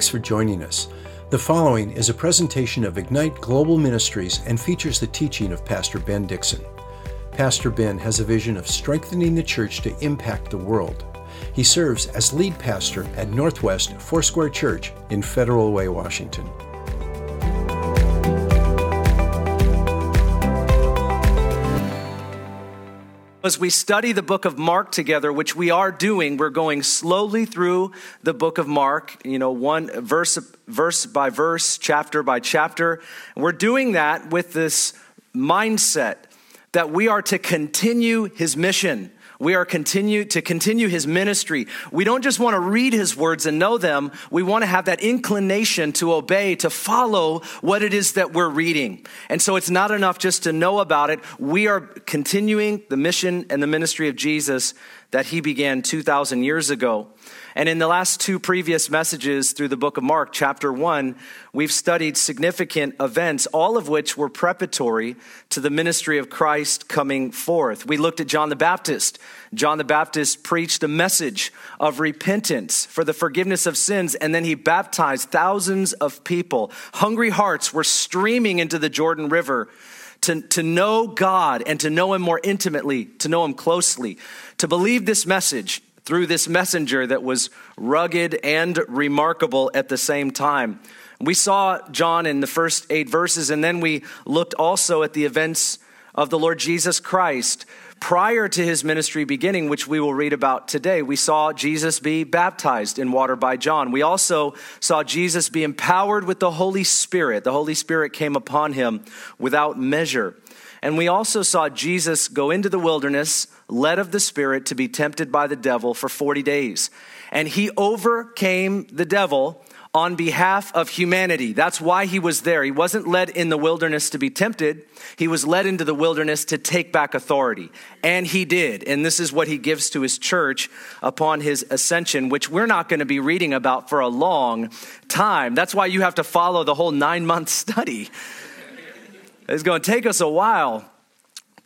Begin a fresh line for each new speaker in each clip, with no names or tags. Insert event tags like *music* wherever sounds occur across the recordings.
Thanks for joining us. The following is a presentation of Ignite Global Ministries and features the teaching of Pastor Ben Dixon. Pastor Ben has a vision of strengthening the church to impact the world. He serves as lead pastor at Northwest Foursquare Church in Federal Way, Washington.
As we study the book of Mark together, which we are doing, we're going slowly through the book of Mark, you know, one verse, verse by verse, chapter by chapter. We're doing that with this mindset that we are to continue his mission. We are continue to continue his ministry. We don't just want to read his words and know them. We want to have that inclination to obey, to follow what it is that we're reading. And so it's not enough just to know about it. We are continuing the mission and the ministry of Jesus that he began 2,000 years ago. And in the last two previous messages through the book of Mark, chapter one, we've studied significant events, all of which were preparatory to the ministry of Christ coming forth. We looked at John the Baptist. John the Baptist preached a message of repentance for the forgiveness of sins, and then he baptized thousands of people. Hungry hearts were streaming into the Jordan River to, to know God and to know Him more intimately, to know Him closely, to believe this message through this messenger that was rugged and remarkable at the same time. We saw John in the first eight verses, and then we looked also at the events of the Lord Jesus Christ. Prior to his ministry beginning, which we will read about today, we saw Jesus be baptized in water by John. We also saw Jesus be empowered with the Holy Spirit. The Holy Spirit came upon him without measure. And we also saw Jesus go into the wilderness, led of the Spirit, to be tempted by the devil for 40 days. And he overcame the devil on behalf of humanity. That's why he was there. He wasn't led in the wilderness to be tempted, he was led into the wilderness to take back authority. And he did. And this is what he gives to his church upon his ascension, which we're not going to be reading about for a long time. That's why you have to follow the whole nine month *laughs* study. It's going to take us a while.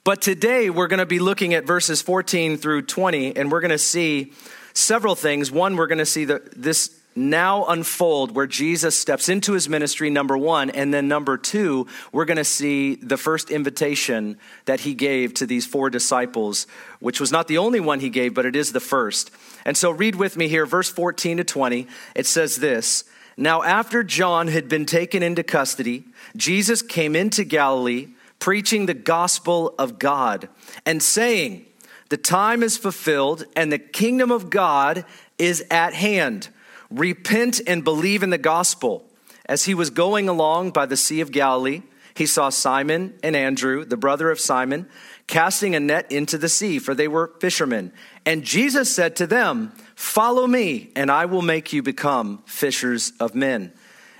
But today we're going to be looking at verses 14 through 20, and we're going to see several things. One, we're going to see the, this now unfold where Jesus steps into his ministry, number one. And then number two, we're going to see the first invitation that he gave to these four disciples, which was not the only one he gave, but it is the first. And so read with me here, verse 14 to 20. It says this Now, after John had been taken into custody, Jesus came into Galilee preaching the gospel of God and saying, The time is fulfilled and the kingdom of God is at hand. Repent and believe in the gospel. As he was going along by the Sea of Galilee, he saw Simon and Andrew, the brother of Simon, casting a net into the sea, for they were fishermen. And Jesus said to them, Follow me, and I will make you become fishers of men.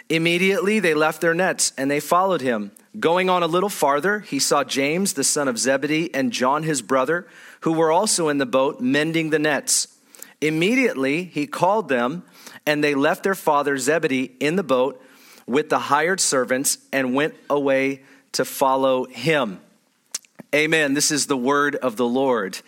Immediately they left their nets and they followed him. Going on a little farther, he saw James, the son of Zebedee, and John, his brother, who were also in the boat mending the nets. Immediately he called them, and they left their father Zebedee in the boat with the hired servants and went away to follow him. Amen. This is the word of the Lord.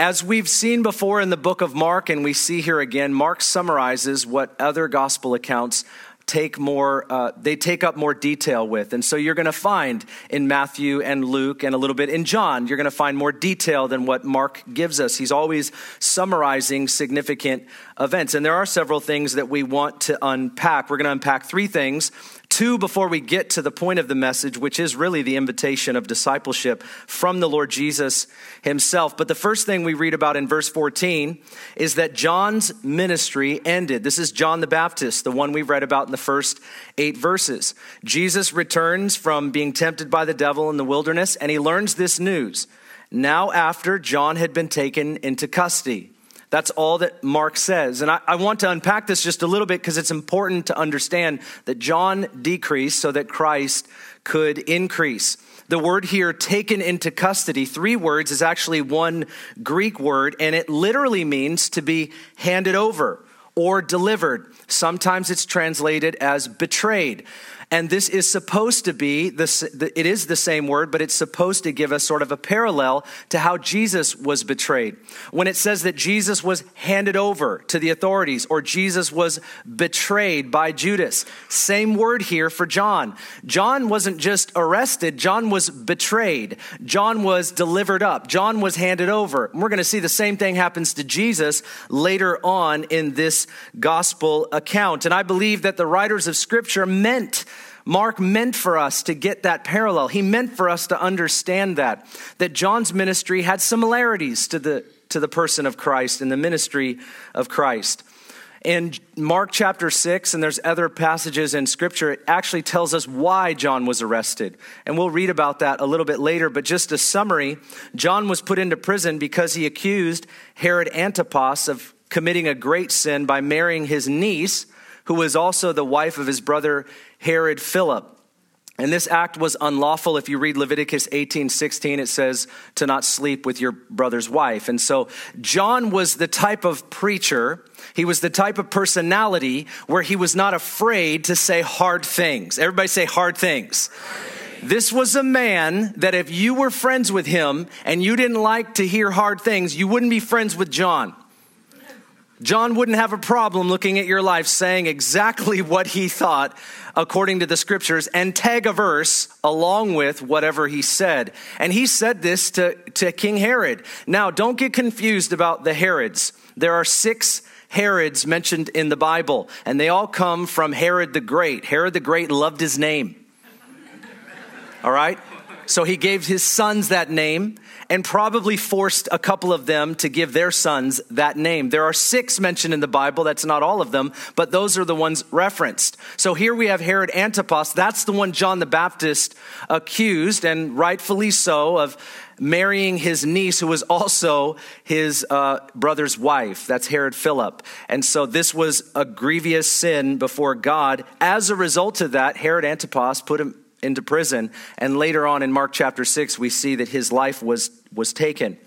As we've seen before in the book of Mark, and we see here again, Mark summarizes what other gospel accounts take more uh, they take up more detail with. And so you're going to find in matthew and luke and a little bit in john you're going to find more detail than what mark gives us. He's always summarizing significant events. And there are several things that we want to unpack. We're going to unpack three things Two, before we get to the point of the message, which is really the invitation of discipleship from the Lord Jesus himself. But the first thing we read about in verse 14 is that John's ministry ended. This is John the Baptist, the one we've read about in the first eight verses. Jesus returns from being tempted by the devil in the wilderness, and he learns this news. Now, after John had been taken into custody. That's all that Mark says. And I, I want to unpack this just a little bit because it's important to understand that John decreased so that Christ could increase. The word here, taken into custody, three words, is actually one Greek word, and it literally means to be handed over or delivered. Sometimes it's translated as betrayed. And this is supposed to be, this, it is the same word, but it's supposed to give us sort of a parallel to how Jesus was betrayed. When it says that Jesus was handed over to the authorities or Jesus was betrayed by Judas, same word here for John. John wasn't just arrested, John was betrayed. John was delivered up. John was handed over. And we're going to see the same thing happens to Jesus later on in this gospel account. And I believe that the writers of Scripture meant Mark meant for us to get that parallel. He meant for us to understand that, that John's ministry had similarities to the, to the person of Christ and the ministry of Christ. In Mark chapter 6, and there's other passages in scripture, it actually tells us why John was arrested. And we'll read about that a little bit later, but just a summary John was put into prison because he accused Herod Antipas of committing a great sin by marrying his niece, who was also the wife of his brother Herod Philip. And this act was unlawful. If you read Leviticus 18 16, it says to not sleep with your brother's wife. And so John was the type of preacher, he was the type of personality where he was not afraid to say hard things. Everybody say hard things. This was a man that if you were friends with him and you didn't like to hear hard things, you wouldn't be friends with John. John wouldn't have a problem looking at your life saying exactly *laughs* what he thought according to the scriptures and tag a verse along with whatever he said. And he said this to, to King Herod. Now, don't get confused about the Herods. There are six Herods mentioned in the Bible, and they all come from Herod the Great. Herod the Great loved his name. All right? So he gave his sons that name and probably forced a couple of them to give their sons that name. There are six mentioned in the Bible. That's not all of them, but those are the ones referenced. So here we have Herod Antipas. That's the one John the Baptist accused, and rightfully so, of marrying his niece, who was also his uh, brother's wife. That's Herod Philip. And so this was a grievous sin before God. As a result of that, Herod Antipas put him into prison. And later on in Mark chapter 6, we see that his life was, was taken.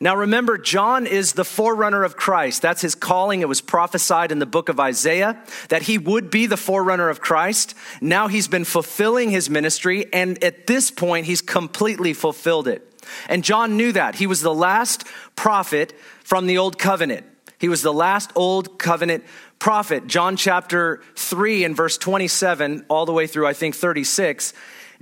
Now remember, John is the forerunner of Christ. That's his calling. It was prophesied in the book of Isaiah that he would be the forerunner of Christ. Now he's been fulfilling his ministry, and at this point, he's completely fulfilled it. And John knew that. He was the last prophet from the old covenant. He was the last old covenant prophet, John chapter 3 and verse 27, all the way through, I think, 36,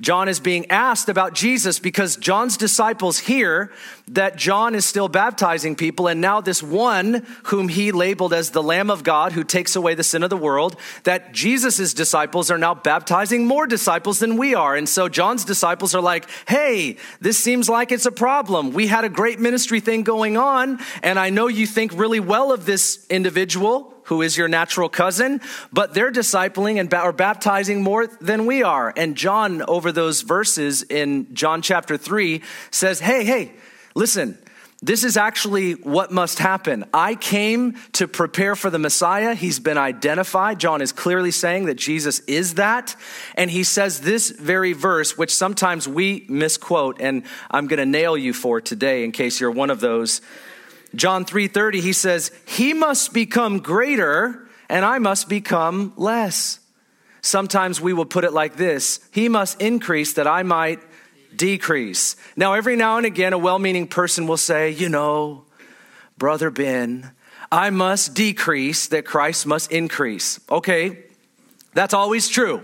John is being asked about Jesus because John's disciples hear that John is still baptizing people, and now this one whom he labeled as the Lamb of God who takes away the sin of the world, that Jesus' disciples are now baptizing more disciples than we are. And so John's disciples are like, hey, this seems like it's a problem. We had a great ministry thing going on, and I know you think really well of this individual who is your natural cousin, but they're discipling and are baptizing more than we are. And John, over those verses in John chapter 3, says, Hey, hey, listen, this is actually what must happen. I came to prepare for the Messiah. He's been identified. John is clearly saying that Jesus is that. And he says this very verse, which sometimes we misquote, and I'm going to nail you for today in case you're one of those John 3:30 he says, "He must become greater and I must become less." Sometimes we will put it like this, "He must increase that I might decrease." Now every now and again a well-meaning person will say, "You know, brother Ben, I must decrease that Christ must increase." Okay, that's always true.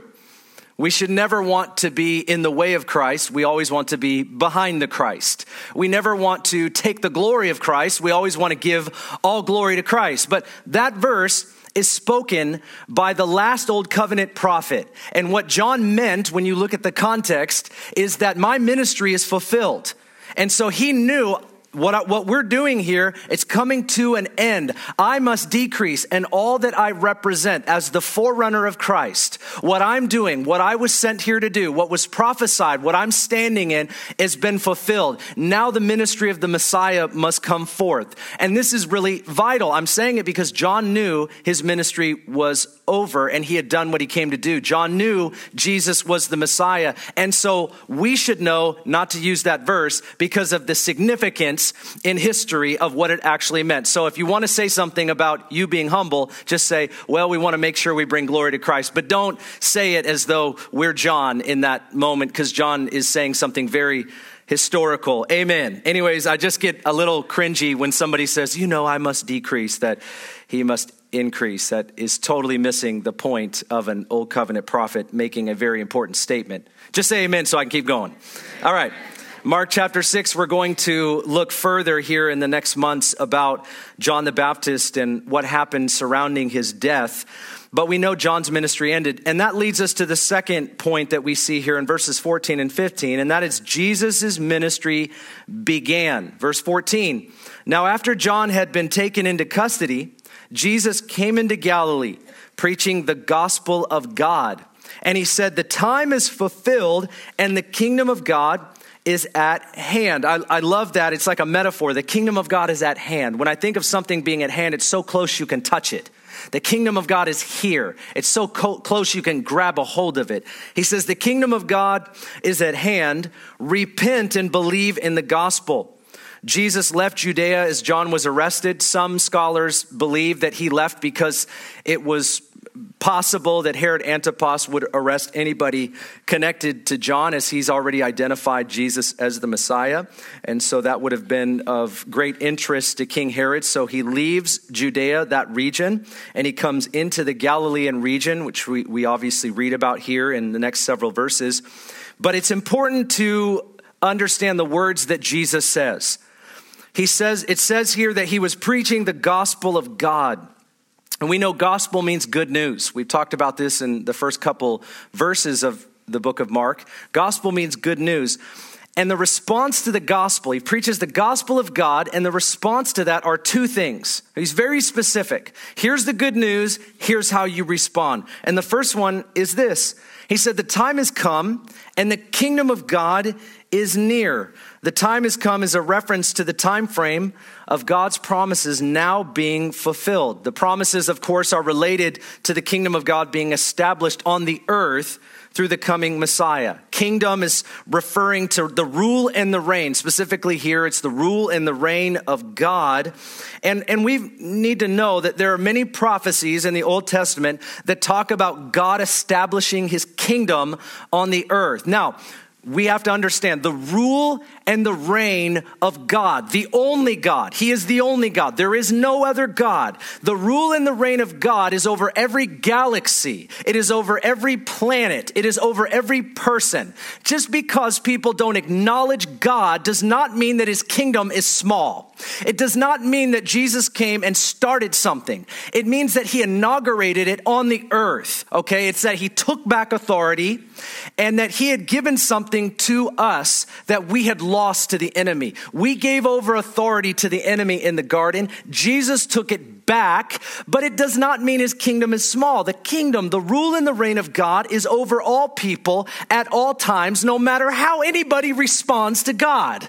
We should never want to be in the way of Christ. We always want to be behind the Christ. We never want to take the glory of Christ. We always want to give all glory to Christ. But that verse is spoken by the last old covenant prophet. And what John meant when you look at the context is that my ministry is fulfilled. And so he knew what, what we're doing here, it's coming to an end. I must decrease, and all that I represent as the forerunner of Christ, what I'm doing, what I was sent here to do, what was prophesied, what I'm standing in, has been fulfilled. Now the ministry of the Messiah must come forth. And this is really vital. I'm saying it because John knew his ministry was over and he had done what he came to do. John knew Jesus was the Messiah. And so we should know not to use that verse because of the significance in history of what it actually meant. So if you want to say something about you being humble, just say, well, we want to make sure we bring glory to Christ. But don't say it as though we're John in that moment, because John is saying something very historical. Amen. Anyways, I just get a little cringy when somebody says, you know, I must decrease, that he must increase. That is totally missing the point of an old covenant prophet making a very important statement. Just say amen so I can keep going. All right. Mark chapter 6, we're going to look further here in the next months about John the Baptist and what happened surrounding his death. But we know John's ministry ended. And that leads us to the second point that we see here in verses 14 and 15, and that is Jesus' ministry began. Verse 14 Now, after John had been taken into custody, Jesus came into Galilee preaching the gospel of God. And he said, The time is fulfilled, and the kingdom of God is at hand. I, I, love that. It's like a metaphor. The kingdom of God is at hand. When I think of something being at hand, it's so close you can touch it. The kingdom of God is here. It's so co- close you can grab a hold of it. He says, The kingdom of God is at hand. Repent and believe in the gospel. Jesus left Judea as John was arrested. Some scholars believe that he left because it was possible that Herod Antipas would arrest anybody connected to John as he's already identified Jesus as the Messiah. And so that would have been of great interest to King Herod. So he leaves Judea, that region, and he comes into the Galilean region, which we, we obviously read about here in the next several verses. But it's important to understand the words that Jesus says. He says, it says here that he was preaching the gospel of God. And we know gospel means good news. We've talked about this in the first couple verses of the book of Mark. Gospel means good news. And the response to the gospel, he preaches the gospel of God, and the response to that are two things. He's very specific. Here's the good news, here's how you respond. And the first one is this He said, The time has come, and the kingdom of God is near. The time has come is a reference to the time frame of God's promises now being fulfilled. The promises, of course, are related to the kingdom of God being established on the earth through the coming Messiah. Kingdom is referring to the rule and the reign. Specifically here, it's the rule and the reign of God. And, and we need to know that there are many prophecies in the Old Testament that talk about God establishing his kingdom on the earth. Now, we have to understand the rule and the reign of God, the only God. He is the only God. There is no other God. The rule and the reign of God is over every galaxy. It is over every planet. It is over every person. Just because people don't acknowledge God does not mean that his kingdom is small. It does not mean that Jesus came and started something. It means that he inaugurated it on the earth. Okay. It's that he took back authority and that he had given something to us that we had lost to the enemy. We gave over authority to the enemy in the garden. Jesus took it back, but it does not mean his kingdom is small. The kingdom, the rule and the reign of God is over all people at all times, no matter how anybody responds to God.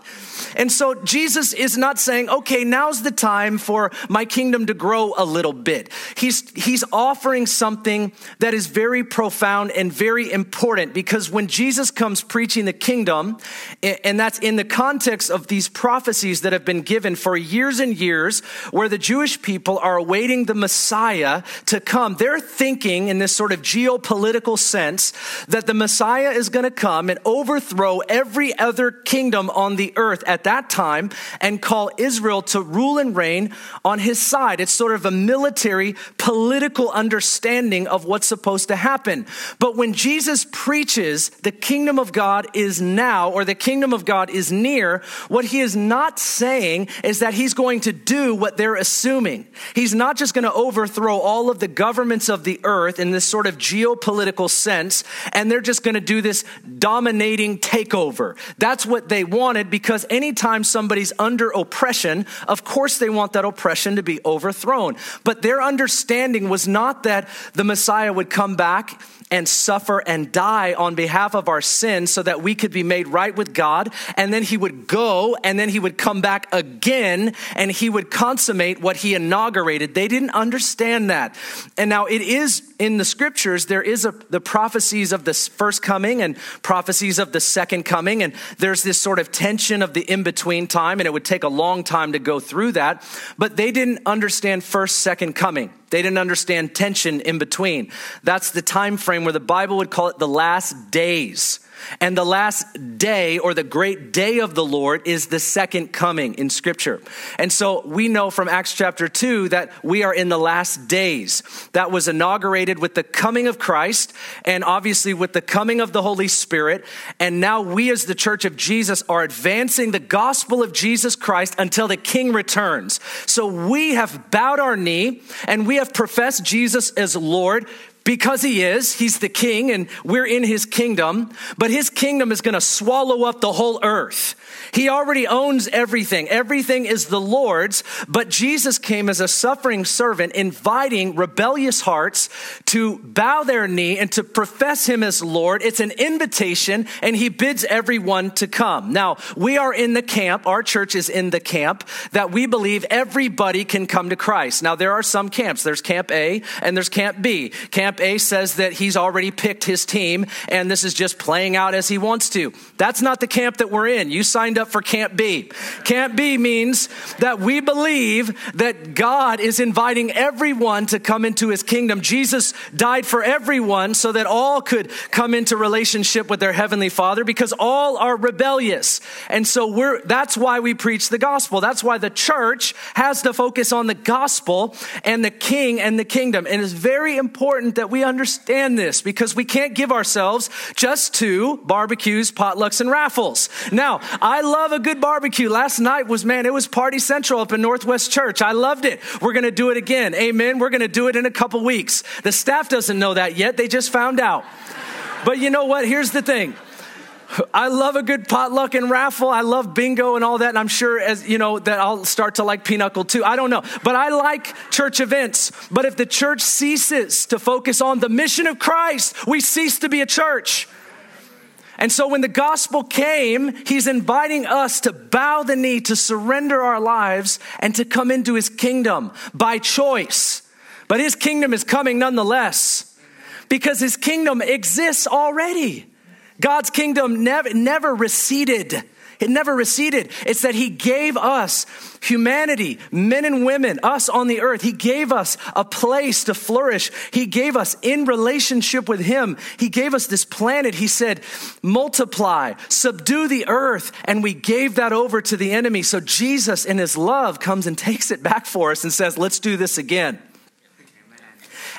And so Jesus is not saying, okay, now's the time for my kingdom to grow a little bit. He's, he's offering something that is very profound and very important because when Jesus comes preaching the kingdom, and that's in the context of these prophecies that have been given for years and years, where the Jewish people are awaiting the Messiah to come, they're thinking in this sort of geopolitical sense that the Messiah is going to come and overthrow every other kingdom on the earth at that time and call Israel to rule and reign on his side. It's sort of a military, political understanding of what's supposed to happen. But when Jesus preaches the kingdom of God is now, or the kingdom of God is near, what he is not saying is that he's going to do what they're assuming. He's not just going to overthrow all of the governments of the earth in this sort of geopolitical sense, and they're just going to do this dominating takeover. That's what they wanted because anytime somebody's under oppression, of course they want that oppression to be overthrown. But their understanding was not that the Messiah would come back and suffer and die on behalf of our sins so that we could be made right with God. And then he would go and then he would come back again and he would consummate what he inaugurated they didn't understand that. And now it is in the scriptures, there is a, the prophecies of the first coming and prophecies of the second coming. And there's this sort of tension of the in between time. And it would take a long time to go through that. But they didn't understand first, second coming. They didn't understand tension in between. That's the time frame where the Bible would call it the last days. And the last day or the great day of the Lord is the second coming in Scripture. And so we know from Acts chapter 2 that we are in the last days. That was inaugurated with the coming of Christ and obviously with the coming of the Holy Spirit. And now we, as the church of Jesus, are advancing the gospel of Jesus Christ until the King returns. So we have bowed our knee and we have professed Jesus as Lord because he is. He's the king and we're in his kingdom, but his kingdom is going to swallow up the whole earth. He already owns everything. Everything is the Lord's, but Jesus came as a suffering servant, inviting rebellious hearts to bow their knee and to profess him as Lord. It's an invitation, and he bids everyone to come. Now, we are in the camp, our church is in the camp, that we believe everybody can come to Christ. Now, there are some camps. There's Camp A and there's Camp B. Camp A says that he's already picked his team, and this is just playing out as he wants to. That's not the camp that we're in. You signed signed up for Camp B. Camp B means that we believe that God is inviting everyone to come into his kingdom. Jesus died for everyone so that all could come into relationship with their heavenly Father because all are rebellious. And so we're that's why we preach the gospel. That's why the church has to focus on the gospel and the king and the kingdom. And it's very important that we understand this because we can't give ourselves just to barbecues, potlucks, and raffles. Now, I love a good barbecue. Last night was, man, it was party central up in Northwest Church. I loved it. We're going to do it again. Amen. We're going to do it in a couple weeks. The staff doesn't know that yet. They just found out. But you know what? Here's the thing. I love a good potluck and raffle. I love bingo and all that. And I'm sure as you know that I'll start to like pinochle too. I don't know. But I like church events. But if the church ceases to focus on the mission of Christ, we cease to be a church. And so when the gospel came, he's inviting us to bow the knee, to surrender our lives, and to come into his kingdom by choice. But his kingdom is coming nonetheless because his kingdom exists already. God's kingdom never, never receded. It never receded. It's that He gave us humanity, men and women, us on the earth. He gave us a place to flourish. He gave us in relationship with Him. He gave us this planet. He said, multiply, subdue the earth. And we gave that over to the enemy. So Jesus, in His love, comes and takes it back for us and says, let's do this again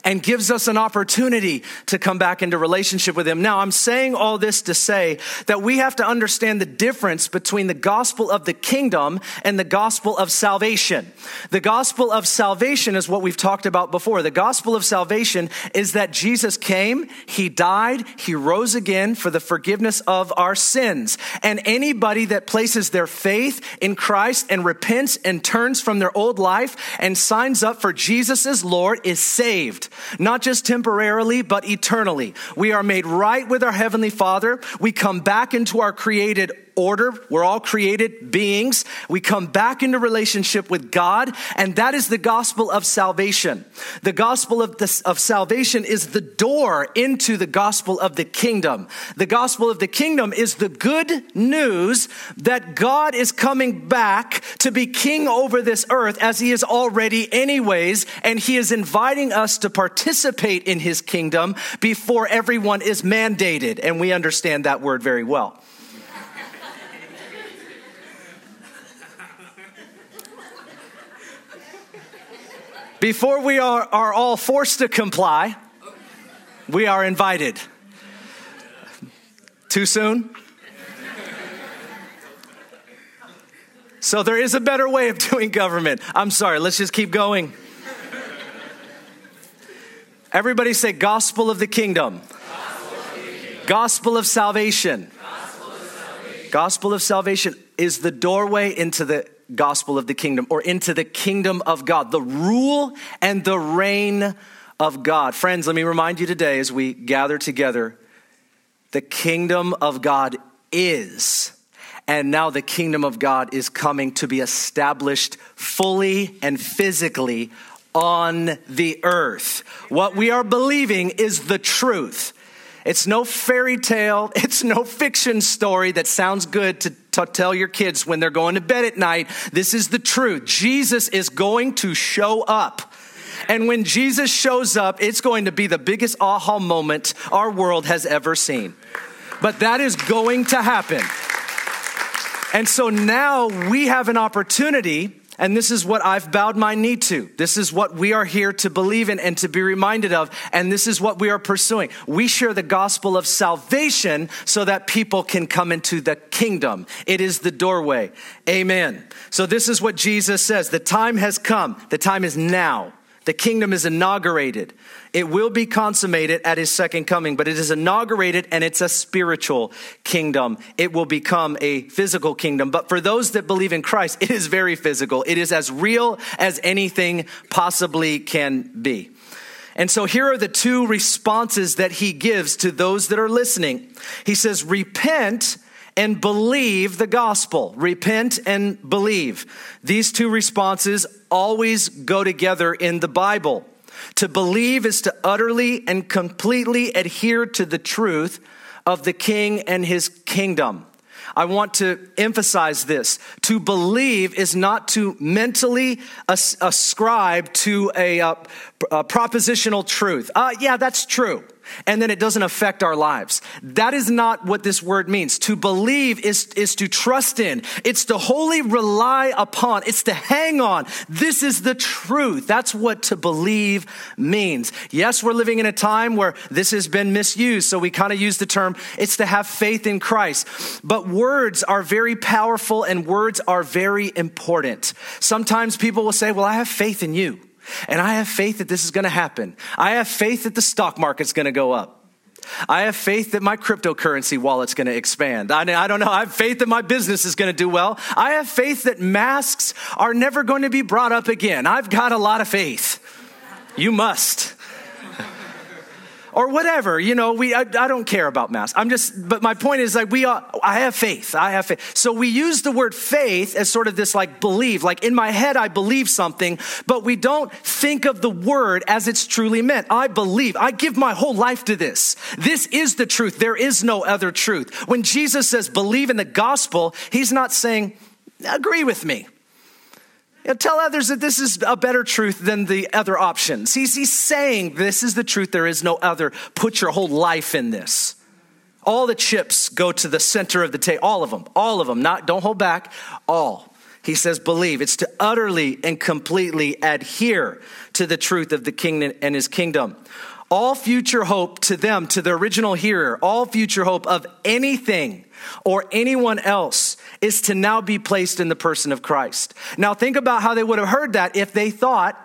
and gives us an opportunity to come back into relationship with Him. Now, I'm saying all this to say that we have to understand the difference between the gospel of the kingdom and the gospel of salvation. The gospel of salvation is what we've talked about before. The gospel of salvation is that Jesus came, He died, He rose again for the forgiveness of our sins. And anybody that places their faith in Christ and repents and turns from their old life and signs up for Jesus as Lord is saved not just temporarily, but eternally. We are made right with our Heavenly Father. We come back into our created order. We're all created beings. We come back into relationship with God, and that is the gospel of salvation. The gospel of, the, of salvation is the door into the gospel of the kingdom. The gospel of the kingdom is the good news that God is coming back to be king over this earth as he is already anyways, and he is inviting us to participate in his kingdom before everyone is mandated. And we understand that word very well. Before we are, are all forced to comply, we are invited. Too soon? So there is a better way of doing government. I'm sorry, let's just keep going. Everybody say, Gospel of the Kingdom. Gospel of, salvation. Gospel of salvation. Gospel of salvation is the doorway into the gospel of the kingdom or into the kingdom of God, the rule and the reign of God. Friends, let me remind you today as we gather together the kingdom of God is. And now the kingdom of God is coming to be established fully and physically on the earth. What we are believing is the truth. It's no fairy tale. *laughs* It's no fiction story that sounds good to, to, tell your kids when they're going to bed at night. This is the truth. Jesus is going to show up. And when Jesus shows up, it's going to be the biggest aha moment our world has ever seen. But that is going to happen. And so now we have an opportunity and this is what I've bowed my knee to. This is what we are here to believe in and to be reminded of. And this is what we are pursuing. We share the gospel of salvation so that people can come into the kingdom. It is the doorway. Amen. So this is what Jesus says. The time has come. The time is now. The kingdom is inaugurated. It will be consummated at his second coming, but it is inaugurated and it's a spiritual kingdom. It will become a physical kingdom. But for those that believe in Christ, it is very physical. It is as real as anything possibly can be. And so here are the two responses that he gives to those that are listening. He says, Repent and believe the gospel. Repent and believe. These two responses always go together in the Bible. To believe is to utterly and completely adhere to the truth of the king and his kingdom. I want to emphasize this. To believe is not to mentally ascribe to a, a, a propositional truth. Uh, yeah, that's true and then it doesn't affect our lives. That is not what this word means. To believe is, is to trust in. It's to wholly rely upon. It's to hang on. This is the truth. That's what to believe means. Yes, we're living in a time where this has been misused. So we kind of use the term, it's to have faith in Christ. But words are very powerful and words are very important. Sometimes people will say, well, I have faith in you. And I have faith that this is going to happen. I have faith that the stock market's going to go up. I have faith that my cryptocurrency wallet's going to expand. I, I don't know. I have faith that my business is going to do well. I have faith that masks are never going to be brought up again. I've got a lot of faith. You must or whatever. You know, we I, I, don't care about mass. I'm just, but my point is like we are. I have faith. I have faith. So we use the word faith as sort of this like believe. Like in my head, I believe something, but we don't think of the word as it's truly meant. I believe. I give my whole life to this. This is the truth. There is no other truth. When Jesus says believe in the gospel, he's not saying agree with me. Tell others that this is a better truth than the other options. He's, he's saying this is the truth, there is no other. Put your whole life in this. All the chips go to the center of the table, all of them, all of them. Not, don't hold back, all. He says, believe. It's to utterly and completely adhere to the truth of the king and his kingdom. All future hope to them, to the original hearer, all future hope of anything or anyone else is to now be placed in the person of Christ. Now, think about how they would have heard that if they thought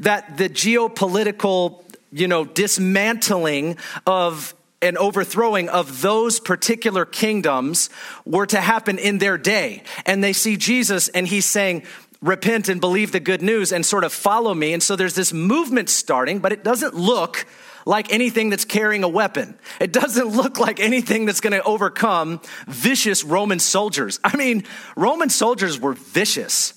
that the geopolitical, you know, dismantling of an overthrowing of those particular kingdoms were to happen in their day. And they see Jesus and he's saying, repent and believe the good news and sort of follow me. And so there's this movement starting, but it doesn't look like anything that's carrying a weapon. It doesn't look like anything that's going to overcome vicious Roman soldiers. I mean, Roman soldiers were vicious.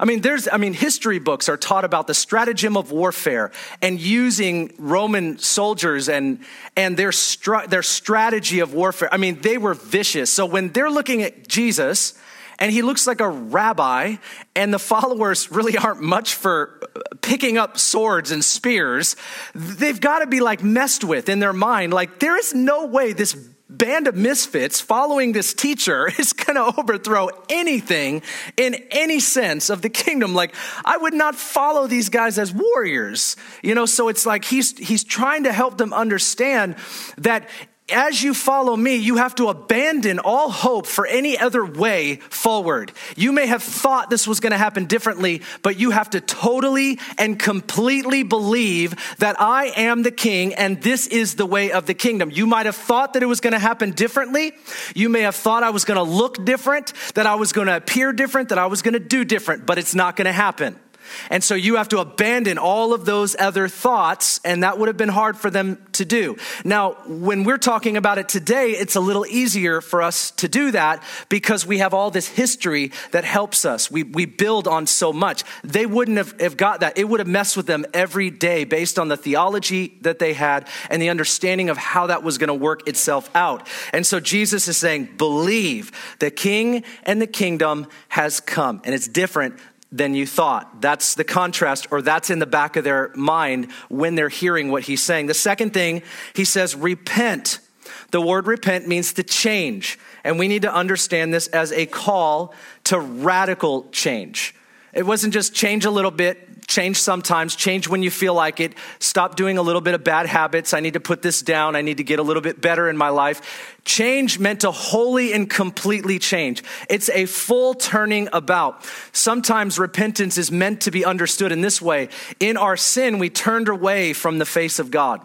I mean, there's, I mean, history books are taught about the stratagem of warfare and using Roman soldiers and, and their, str- their strategy of warfare. I mean, they were vicious. So when they're looking at Jesus, and he looks like a rabbi, and the followers really aren't much for picking up swords and spears. They've got to be like messed with in their mind. Like, there is no way this band of misfits following this teacher *laughs* is going to overthrow anything in any sense of the kingdom like i would not follow these guys as warriors you know so it's like he's he's trying to help them understand that as you follow me, you have to abandon all hope for any other way forward. You may have thought this was going to happen differently, but you have to totally and completely believe that I am the king and this is the way of the kingdom. You might have thought that it was going to happen differently. You may have thought I was going to look different, that I was going to appear different, that I was going to do different, but it's not going to happen. And so you have to abandon all of those other thoughts, and that would have been hard for them to do. Now, when we're talking about it today, it's a little easier for us to do that because we have all this history that helps us. We, we build on so much. They wouldn't have, have got that. It would have messed with them every day based on the theology that they had and the understanding of how that was going to work itself out. And so Jesus is saying, believe the king and the kingdom has come. And it's different than you thought. That's the contrast, or that's in the back of their mind when they're hearing what he's saying. The second thing, he says, repent. The word repent means to change, and we need to understand this as a call to radical change. It wasn't just change a little bit, change sometimes, change when you feel like it, stop doing a little bit of bad habits. I need to put this down. I need to get a little bit better in my life. Change meant to wholly and completely change. It's a full turning about. Sometimes repentance is meant to be understood in this way. In our sin, we turned away from the face of God.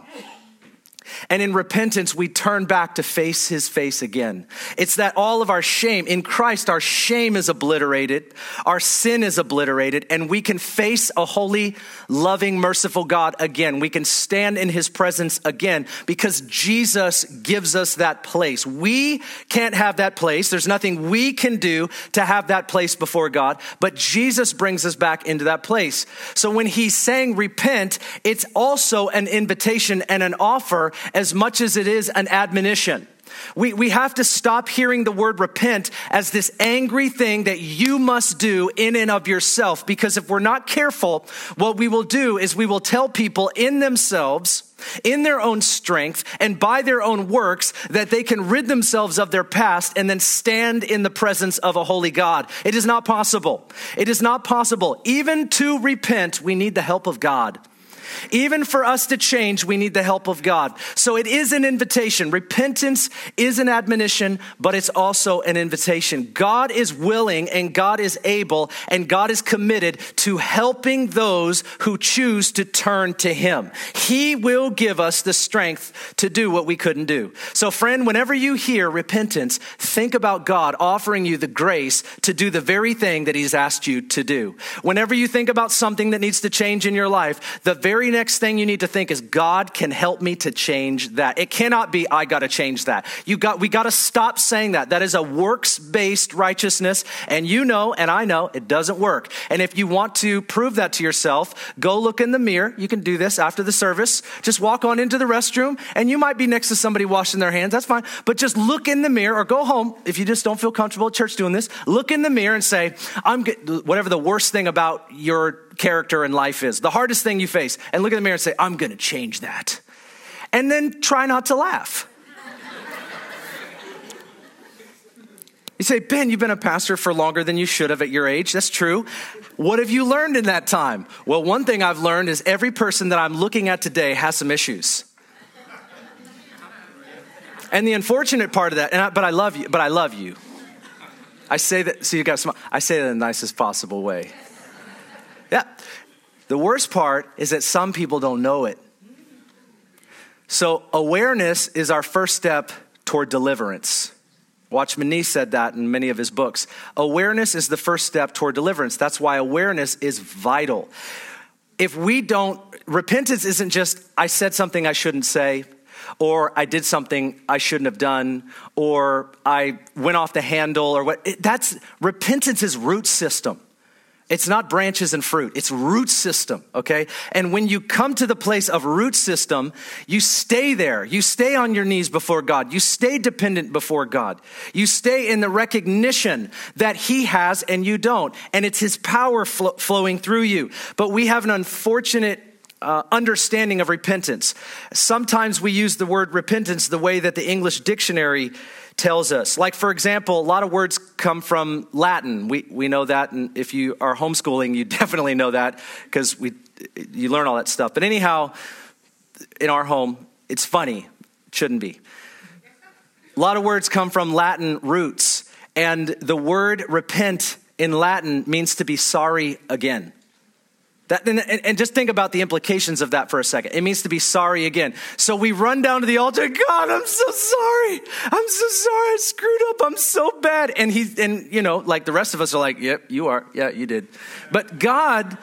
And in repentance, we turn back to face his face again. It's that all of our shame, in Christ, our shame is obliterated, our sin is obliterated, and we can face a holy, loving, merciful God again. We can stand in his presence again because Jesus gives us that place. We can't have that place. There's nothing we can do to have that place before God, but Jesus brings us back into that place. So when he's saying repent, it's also an invitation and an offer as much as it is an admonition. We, we have to stop hearing the word repent as this angry thing that you must do in and of yourself. Because if we're not careful, what we will do is we will tell people in themselves, in their own strength, and by their own works that they can rid themselves of their past and then stand in the presence of a holy God. It is not possible. It is not possible. Even to repent, we need the help of God. Even for us to change, we need the help of God. So it is an invitation. Repentance is an admonition, but it's also an invitation. God is willing and God is able and God is committed to helping those who choose to turn to Him. He will give us the strength to do what we couldn't do. So, friend, whenever you hear repentance, think about God offering you the grace to do the very thing that He's asked you to do. Whenever you think about something that needs to change in your life, the very very next thing you need to think is God can help me to change that. It cannot be I got to change that. You got we got to stop saying that. That is a works-based righteousness and you know and I know it doesn't work. And if you want to prove that to yourself, go look in the mirror. You can do this after the service. Just walk on into the restroom and you might be next to somebody washing their hands. That's fine. But just look in the mirror or go home if you just don't feel comfortable at church doing this. Look in the mirror and say, I'm whatever the worst thing about your character in life is, the hardest thing you face, and look in the mirror and say, I'm going to change that. And then try not to laugh. *laughs* You say, Ben, you've been a pastor for longer than you should have at your age. That's true. What have you learned in that time? Well, one thing I've learned is every person that I'm looking at today has some issues. And the unfortunate part of that, I, but I love you, but I love you. I say that, so you got some, I say that in the nicest possible way. Yeah. The worst part is that some people don't know it. So, awareness is our first step toward deliverance. Watchman Nee said that in many of his books. Awareness is the first step toward deliverance. That's why awareness is vital. If we don't, repentance isn't just, I said something I shouldn't say, or I did something I shouldn't have done, or I went off the handle, or what. That's repentance is root system. It's not branches and fruit, it's root system, okay? And when you come to the place of root system, you stay there. You stay on your knees before God. You stay dependent before God. You stay in the recognition that He has and you don't. And it's His power fl- flowing through you. But we have an unfortunate uh, understanding of repentance. Sometimes we use the word repentance the way that the English dictionary tells us. Like, for example, a lot of words come from Latin. We, we know that, and if you are homeschooling, you *laughs* definitely know that because we you learn all that stuff. But anyhow, in our home, it's funny. It shouldn't be. A lot of words come from Latin roots, and the word repent in Latin means to be sorry again. That, and, and, just think about the implications of that for a second. It means to be sorry again. So we run down to the altar. God, I'm so sorry. I'm so sorry. I screwed up. I'm so bad. And he, and you know, like the rest of us are like, yep, you are. Yeah, you did. But God,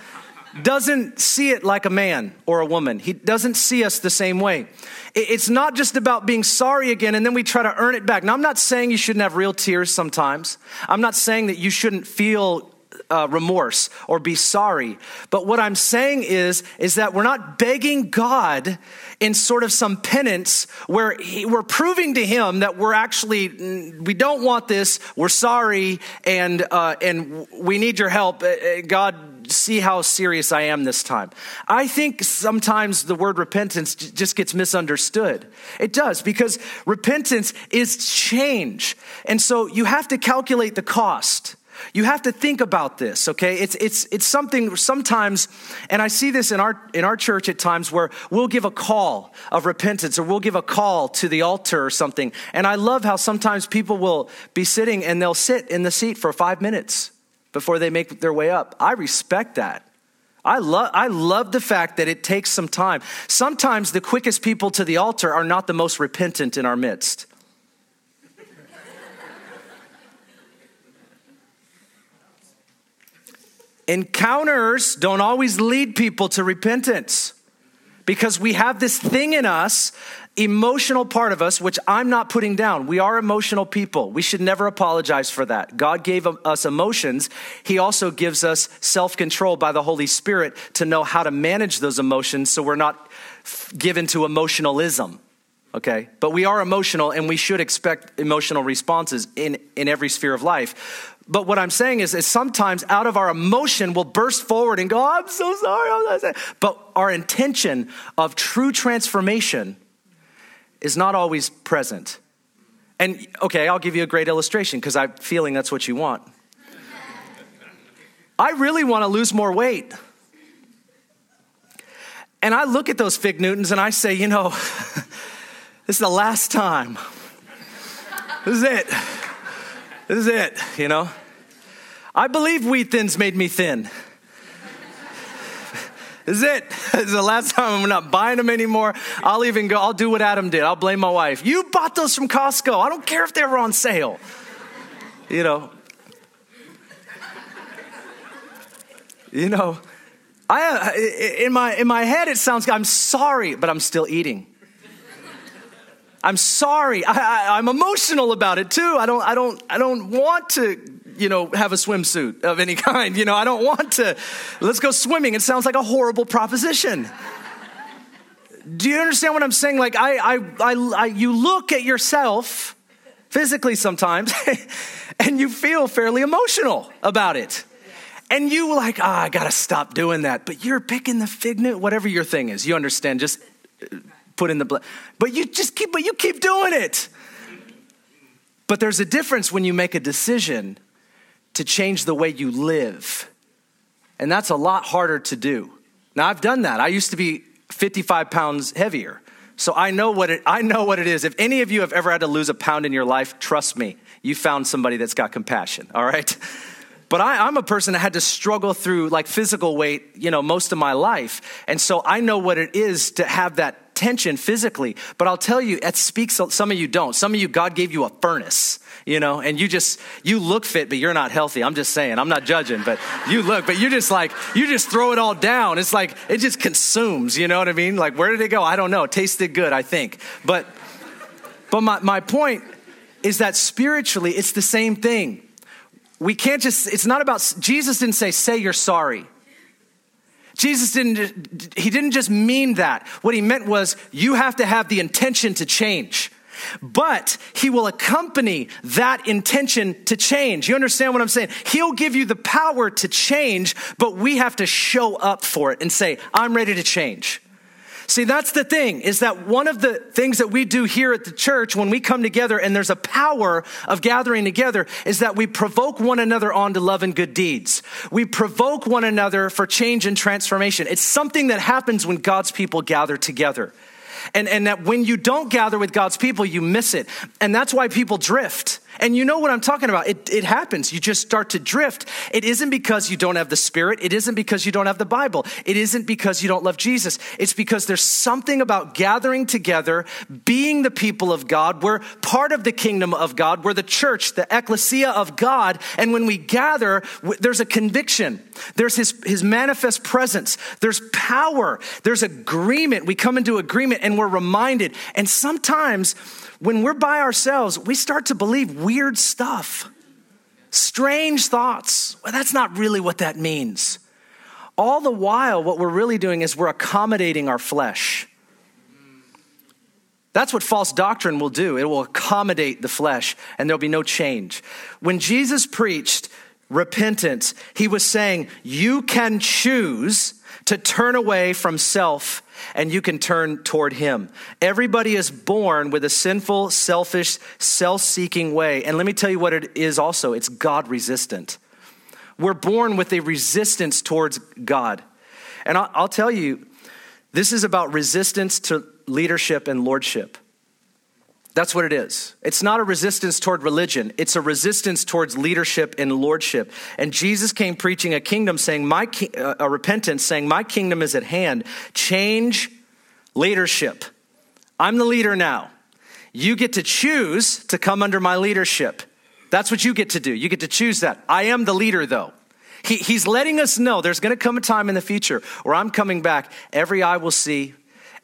doesn't see it like a man or a woman. He doesn't see us the same way. It's not just about being sorry again and then we try to earn it back. Now, I'm not saying you shouldn't have real tears sometimes. I'm not saying that you shouldn't feel uh, remorse or be sorry. But what I'm saying is, is that we're not begging God in sort of some penance where he, we're proving to Him that we're actually mm, we don't want this, we're sorry, and uh, and we need your help. Uh, uh, God, see how serious I am this time. I think sometimes the word repentance just gets misunderstood. It does because repentance is change, and so you have to calculate the cost. You have to think about this, okay? It's, it's, it's something sometimes, and I see this in our, in our church at times where we'll give a call of repentance or we'll give a call to the altar or something. And I love how sometimes people will be sitting and they'll sit in the seat for five minutes before they make their way up. I respect that. I love, I love the fact that it takes some time. Sometimes the quickest people to the altar are not the most repentant in our midst. Encounters don't always lead people to repentance because we have this thing in us, emotional part of us, which I'm not putting down. We are emotional people. We should never apologize for that. God gave us emotions. He also gives us self control by the Holy Spirit to know how to manage those emotions so we're not given to emotionalism. Okay? But we are emotional and we should expect emotional responses in, in every sphere of life. But what I'm saying is, is sometimes out of our emotion, we'll burst forward and go, oh, I'm so sorry. I'm sorry. But our intention of true transformation is not always present. And okay, I'll give you a great illustration because I'm feeling that's what you want. I really want to lose more weight. And I look at those fig Newtons and I say, you know, *laughs* this is the last time. This is it. This is it, you know. I believe wheat thins made me thin. This is it. *laughs* This is the last time I'm not buying them anymore. I'll even go, I'll do what Adam did. I'll blame my wife. You bought those from Costco. I don't care if they were on sale. You know. You know, I in my in my head it sounds I'm sorry, but I'm still eating. I'm sorry. I, am emotional about it too. I don't, I don't, I don't want to, you know, have a swimsuit of any *laughs* kind. You know, I don't want to. Let's go swimming. It sounds like a horrible proposition. Do you understand what I'm saying? Like, I, I, I, I you look at yourself physically sometimes, *laughs* and you feel fairly emotional about it. And you like, ah, oh, I gotta stop doing that. But you're picking the fig newt, whatever your thing is. You understand? Just put in the blood. But you just keep, but you keep doing it. But there's a difference when you make a decision to change the way you live. And that's a lot harder to do. Now I've done that. I used to be 55 pounds heavier. So I know what it I know what it is. If any of you have ever had to lose a pound in your life, trust me, you found somebody that's got compassion, all right? But I, am a person that had to struggle through like physical weight, you know, most of my life. And so I know what it is to have that tension physically. But I'll tell you, it speaks, some of you don't. Some of you, God gave you a furnace, you know, and you just, you look fit, but you're not healthy. I'm just saying, I'm not judging, but you look, but you're just like, you just throw it all down. It's like, it just consumes, you know what I mean? Like, where did it go? I don't know. It tasted good, I think. But, but my, my point is that spiritually, it's the same thing. We can't just, it's not about, Jesus didn't say, say you're sorry. Jesus didn't, he didn't just mean that. What he meant was you have to have the intention to change. But he will accompany that intention to change. You understand what I'm saying? He'll give you the power to change, but we have to show up for it and say, I'm ready to change. See, that's the thing, is that one of the things that we do here at the church when we come together and there's a power of gathering together is that we provoke one another on to love and good deeds. We provoke one another for change and transformation. It's something that happens when God's people gather together. And, and that when you don't gather with God's people, you miss it. And that's why people drift And you know what I'm talking about. It, it happens. You just start to drift. It isn't because you don't have the Spirit. It isn't because you don't have the Bible. It isn't because you don't love Jesus. It's because there's something about gathering together, being the people of God. We're part of the kingdom of God. We're the church, the ecclesia of God. And when we gather, there's a conviction. There's his, his manifest presence. There's power. There's agreement. We come into agreement and we're reminded. And sometimes when we're by ourselves, we start to believe weird stuff, strange thoughts. Well, that's not really what that means. All the while, what we're really doing is we're accommodating our flesh. That's what false doctrine will do. It will accommodate the flesh, and there'll be no change. When Jesus preached repentance, he was saying, You can choose to turn away from self and you can turn toward Him. Everybody is born with a sinful, selfish, self seeking way. And let me tell you what it is also it's God resistant. We're born with a resistance towards God. And I'll, I'll tell you, this is about resistance to leadership and lordship. That's what it is. It's not a resistance toward religion, it's a resistance towards leadership and lordship. And Jesus came preaching a kingdom saying, My ki- uh, a repentance saying, My kingdom is at hand. Change leadership. I'm the leader now. You get to choose to come under my leadership. That's what you get to do. You get to choose that. I am the leader, though. He, he's letting us know there's going to come a time in the future where I'm coming back. Every eye will see,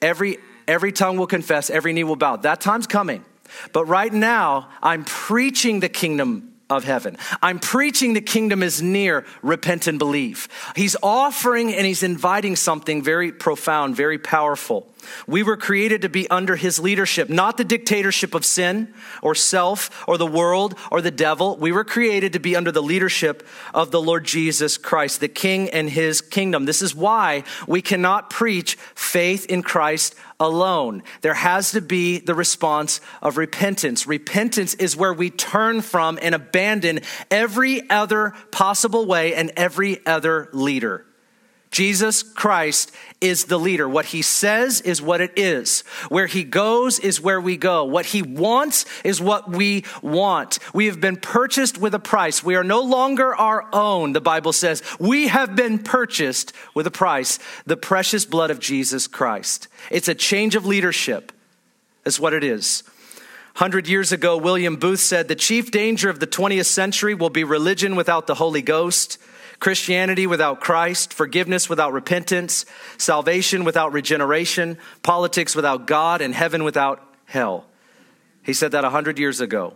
every Every tongue will confess, every knee will bow. That time's coming. But right now, I'm preaching the kingdom of heaven. I'm preaching the kingdom is near, repent and believe. He's offering and he's inviting something very profound, very powerful. We were created to be under his leadership, not the dictatorship of sin or self or the world or the devil. We were created to be under the leadership of the Lord Jesus Christ, the king and his kingdom. This is why we cannot preach faith in Christ alone. There has to be the response of repentance. Repentance is where we turn from and abandon every other possible way and every other leader. Jesus Christ is the leader. What he says is what it is. Where he goes is where we go. What he wants is what we want. We have been purchased with a price. We are no longer our own, the Bible says. We have been purchased with a price, the precious blood of Jesus Christ. It's a change of leadership, is what it is. 100 years ago, William Booth said the chief danger of the 20th century will be religion without the Holy Ghost Christianity without Christ, forgiveness without repentance, salvation without regeneration, politics without God, and heaven without hell. He said that 100 years ago.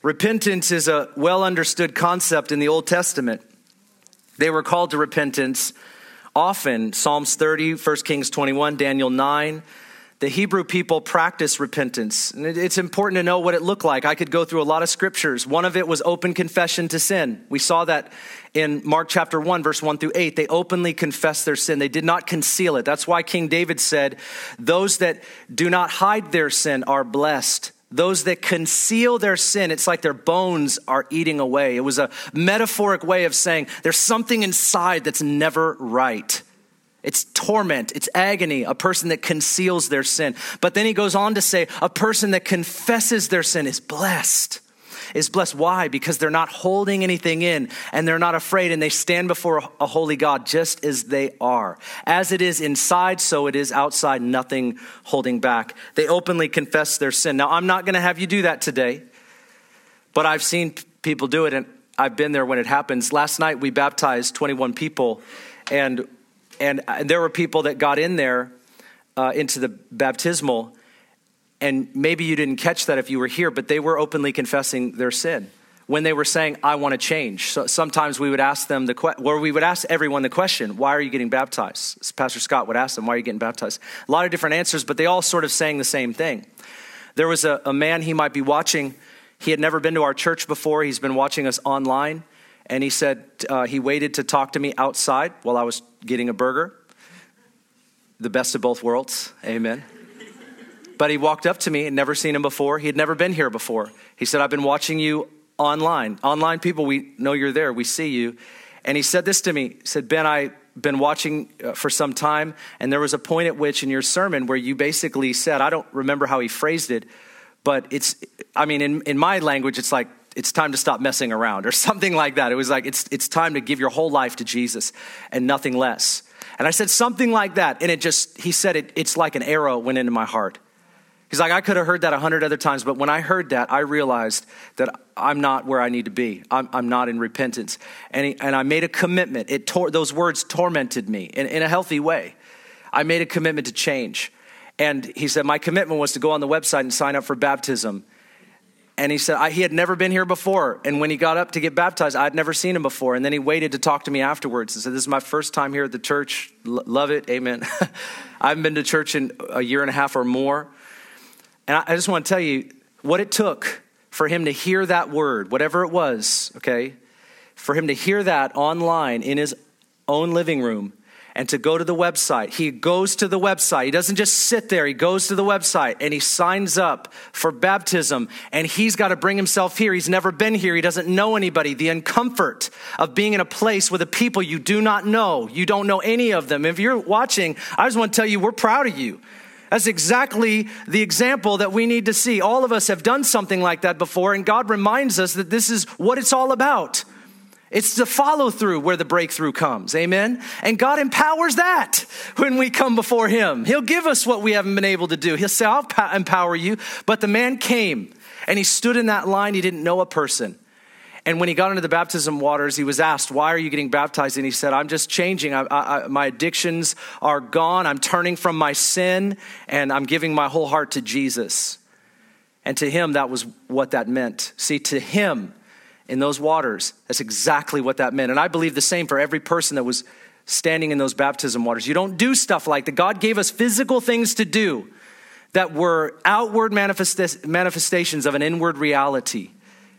Repentance is a well understood concept in the Old Testament. They were called to repentance often Psalms 30, 1 Kings 21, Daniel 9, the Hebrew people practiced repentance. And it's important to know what it looked like. I could go through a lot of scriptures. One of it was open confession to sin. We saw that in Mark chapter 1, verse 1 through 8. They openly confessed their sin, they did not conceal it. That's why King David said, Those that do not hide their sin are blessed. Those that conceal their sin, it's like their bones are eating away. It was a metaphoric way of saying there's something inside that's never right. It's torment, it's agony, a person that conceals their sin. But then he goes on to say, a person that confesses their sin is blessed. Is blessed. Why? Because they're not holding anything in and they're not afraid and they stand before a holy God just as they are. As it is inside, so it is outside, nothing holding back. They openly confess their sin. Now, I'm not going to have you do that today, but I've seen people do it and I've been there when it happens. Last night we baptized 21 people and and uh, there were people that got in there uh, into the baptismal, and maybe you didn't catch that if you were here, but they were openly confessing their sin when they were saying, I want to change. So sometimes we would ask them the question, or we would ask everyone the question, why are you getting baptized? Pastor Scott would ask them, why are you getting baptized? A lot of different answers, but they all sort of saying the same thing. There was a, a man he might be watching. He had never been to our church before. He's been watching us online. And he said uh, he waited to talk to me outside while I was getting a burger. The best of both worlds. Amen. But he walked up to me and never seen him before. He had never been here before. He said, I've been watching you online. Online people, we know you're there, we see you. And he said this to me. He said, Ben, I've been watching uh, for some time, and there was a point at which in your sermon where you basically said, I don't remember how he phrased it, but it's, I mean, in, in my language, it's like, it's time to stop messing around or *laughs* something like that. It was like, it's, it's time to give your whole life to Jesus and nothing less. And I said something like that. And it just, he said, it, it's like an arrow went into my heart. He's like, I could have heard that a hundred other times, but when I heard that, I realized that I'm not where I need to be. I'm, I'm not in repentance. And, he, and I made a commitment. It tor- those words tormented me in, in a healthy way. I made a commitment to change. And he said, My commitment was to go on the website and sign up for baptism. And he said he had never been here before. And when he got up to get baptized, I'd never seen him before. And then he waited to talk to me afterwards and said, This is my first time here at the church. L- love it. Amen. *laughs* I haven't been to church in a year and a half or more. And I, I just want to tell you what it took for him to hear that word, whatever it was, okay, for him to hear that online in his own living room and to go to the website. He goes to the website. He doesn't just sit there. He goes to the website and he signs up for baptism. And he's got to bring himself here. He's never been here. He doesn't know anybody. The uncomfort of being in a place with a people you do not know. You don't know any of them. If you're watching, I just want to tell you, we're proud of you. That's exactly the example that we need to see. All of us have done something like that before, and God reminds us that this is what it's all about. It's the follow through where the breakthrough comes. Amen. And God empowers that when we come before Him. He'll give us what we haven't been able to do. He'll say, I'll empower you. But the man came and he stood in that line. He didn't know a person. And when he got into the baptism waters, he was asked, Why are you getting baptized? And he said, I'm just changing. I, I, my addictions are gone. I'm turning from my sin and I'm giving my whole heart to Jesus. And to him, that was what that meant. See, to him, in those waters. That's exactly what that meant. And I believe the same for every person that was standing in those baptism waters. You don't do stuff like that. God gave us physical things to do that were outward manifestations of an inward reality.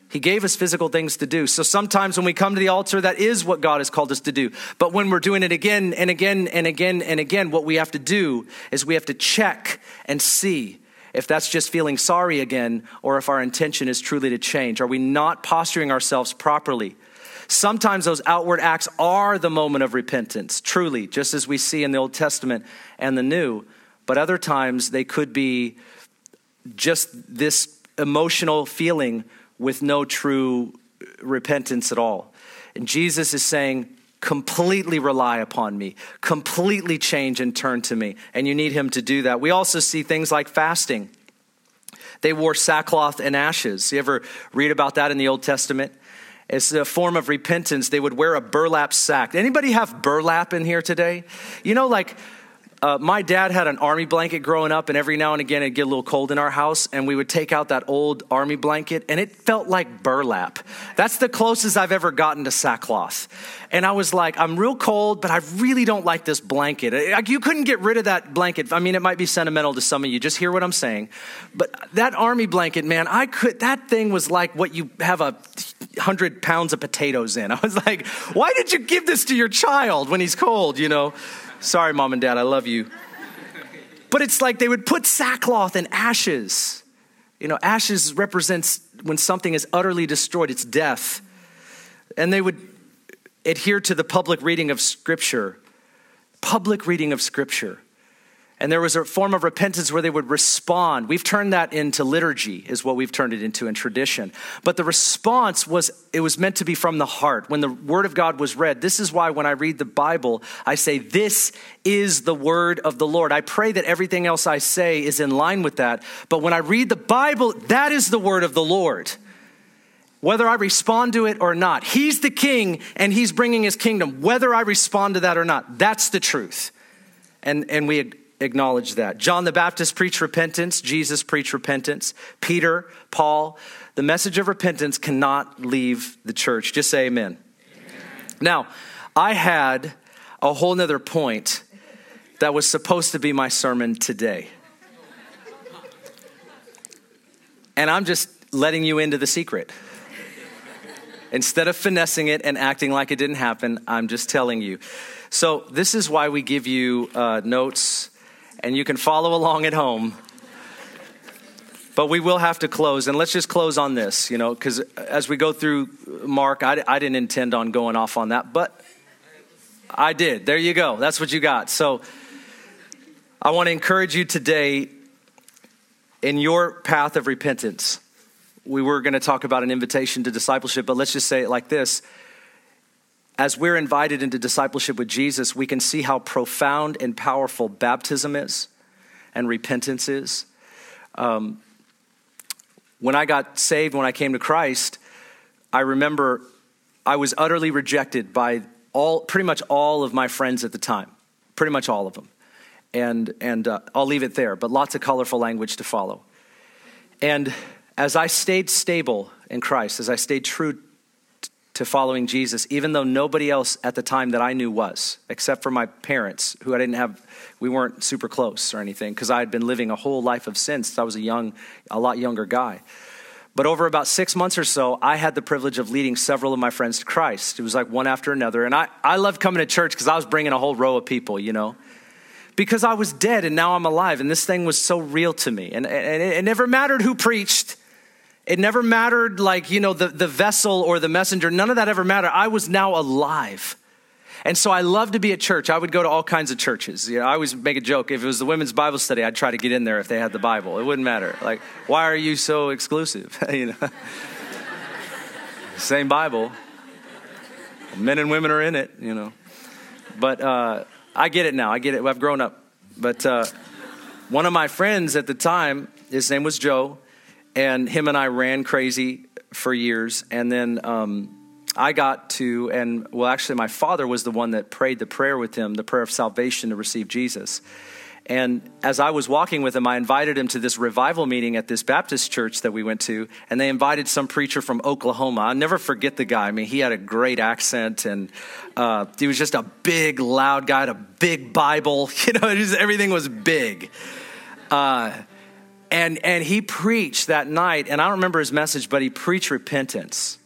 He gave us physical things to do. So sometimes when we come to the altar, that is what God has called us to do. But when we're doing it again and again and again and again, what we have to do is we have to check and see if that's just feeling sorry again, or if our intention is truly to change. Are we not posturing ourselves properly? Sometimes those outward acts are the moment of repentance, truly, just as we see in the Old Testament and the New. But other times they could be just this emotional feeling with no true repentance at all. And Jesus is saying, completely rely upon me, completely change and turn to me. And you need him to do that. We also see things like fasting. They wore sackcloth and ashes. You ever read about that in the Old Testament? It's a form of repentance. They would wear a burlap sack. Anybody have burlap in here today? You know, like uh, my dad had an army blanket growing up, and every now and again it'd get a little cold in our house, and we would take out that old army blanket, and it felt like burlap. That's the closest I've ever gotten to sackcloth. And I was like, I'm real cold, but I really don't like this blanket. Like, you couldn't get rid of that blanket. I mean, it might be sentimental to some of you. Just hear what I'm saying. But that army blanket, man, I could, that thing was like what you have a hundred pounds of potatoes in. *laughs* I was like, why did you give this to your child when he's cold, you know? Sorry, mom and dad, I love you. But it's like they would put sackcloth and ashes. You know, ashes represents when something is utterly destroyed, it's death. And they would adhere to the public reading of Scripture. Public reading of Scripture. And there was a form of repentance where they would respond. We've turned that into liturgy, is what we've turned it into in tradition. But the response was, it was meant to be from the heart. When the Word of God was read, this is why when I read the Bible, I say, This is the Word of the Lord. I pray that everything else I say is in line with that. But when I read the Bible, that is the Word of the Lord. Whether I respond to it or not, He's the King and He's bringing His kingdom. Whether I respond to that or not, that's the truth. And, and we acknowledge that. John the Baptist preached repentance, Jesus preached repentance, Peter, Paul. The message of repentance cannot leave the church. Just say amen. amen. Now, I had a whole nother point that was supposed to be my sermon today. And I'm just letting you into the secret. Instead of finessing it and acting like it didn't happen, I'm just telling you. So, this is why we give you uh, notes and you can follow along at home. But we will have to close, and let's just close on this, you know, because as we go through Mark, I, I didn't intend on going off on that, but I did. There you go. That's what you got. So I want to encourage you today in your path of repentance, we were going to talk about an invitation to discipleship, but let's just say it like this. As we're invited into discipleship with Jesus, we can see how profound and powerful baptism is and repentance is. Um, when I got saved, when I came to Christ, I remember I was utterly rejected by all, pretty much all of my friends at the time, pretty much all of them. And, and uh, I'll leave it there, but lots of colorful language to follow. And as I stayed stable in Christ, as I stayed true to following Jesus, even though nobody else at the time that I knew was, except for my parents, who I didn't have, we weren't super close or anything, because I had been living a whole life of sin since I was a young, a lot younger guy. But over about six months or so, I had the privilege of leading several of my friends to Christ. It was like one after another. And I, I loved coming to church because I was bringing a whole row of people, you know, because I was dead and now I'm alive. And this thing was so real to me. And, and it, it never mattered who preached, it never mattered, like, you know, the, the vessel or the messenger. None of that ever mattered. I was now alive. And so I love to be at church. I would go to all kinds of churches. You know, I always make a joke. If it was the women's Bible study, I'd try to get in there if they had the Bible. It wouldn't matter. Like, why are you so exclusive? *laughs* you know, same Bible. Men and women are in it. You know, but uh, I get it now. I get it. I've grown up. But uh, one of my friends at the time, his name was Joe, and him and I ran crazy for years, and then. Um, I got to, and well, actually, my father was the one that prayed the prayer with him, the prayer of salvation to receive Jesus. And as I was walking with him, I invited him to this revival meeting at this Baptist church that we went to, and they invited some preacher from Oklahoma. I'll never forget the guy. I mean, he had a great accent, and uh, he was just a big, loud guy, a big Bible. *laughs* You know, just, everything was big. Uh, and and he preached that night, and I don't remember his message, but he preached repentance.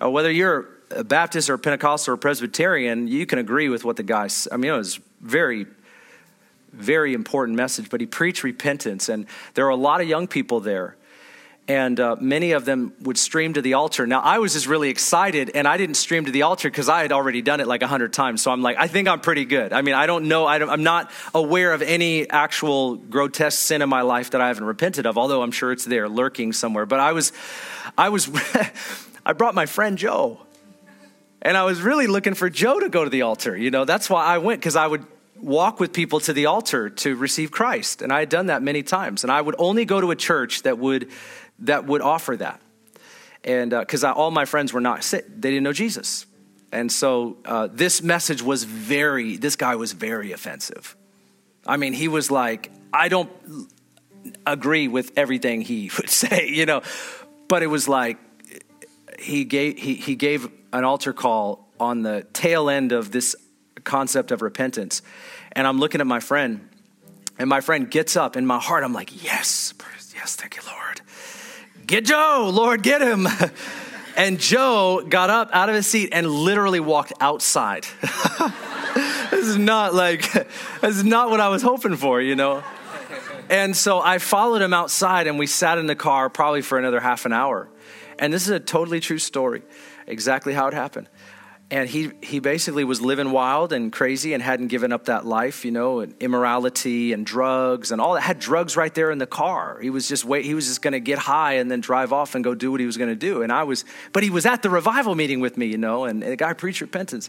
Uh, whether you're a Baptist or a Pentecostal or a Presbyterian, you can agree with what the guy. I mean, it was very, very important message. But he preached repentance, and there were a lot of young people there, and uh, many of them would stream to the altar. Now, I was just really excited, and I didn't stream to the altar because I had already done it like a hundred times. So I'm like, I think I'm pretty good. I mean, I don't know. I am not aware of any actual grotesque sin in my life that I haven't repented of, although I'm sure it's there lurking somewhere. But I was, I was. *laughs* I brought my friend Joe. And I was really looking for Joe to go to the altar. You know, that's why I went, because I would walk with people to the altar to receive Christ. And I had done that many times. And I would only go to a church that would, that would offer that. And because uh, all my friends were not sick, they didn't know Jesus. And so uh, this message was very, this guy was very offensive. I mean, he was like, I don't agree with everything he *laughs* would say, you know, but it was like, he gave, he, he gave an altar call on the tail end of this concept of repentance. And I'm looking at my friend, and my friend gets up. In my heart, I'm like, yes, yes, thank you, Lord. Get Joe, Lord, get him. *laughs* and Joe got up out of his seat and literally walked outside. *laughs* this is not like, *laughs* this is not what I was hoping for, you know? And so I followed him outside and we sat in the car probably for another half an hour. And this is a totally true story, exactly how it happened. And he, he basically was living wild and crazy and hadn't given up that life, you know, and immorality and drugs and all that. Had drugs right there in the car. He was just wait. He was just going to get high and then drive off and go do what he was going to do. And I was, but he was at the revival meeting with me, you know, and, and the guy preached repentance.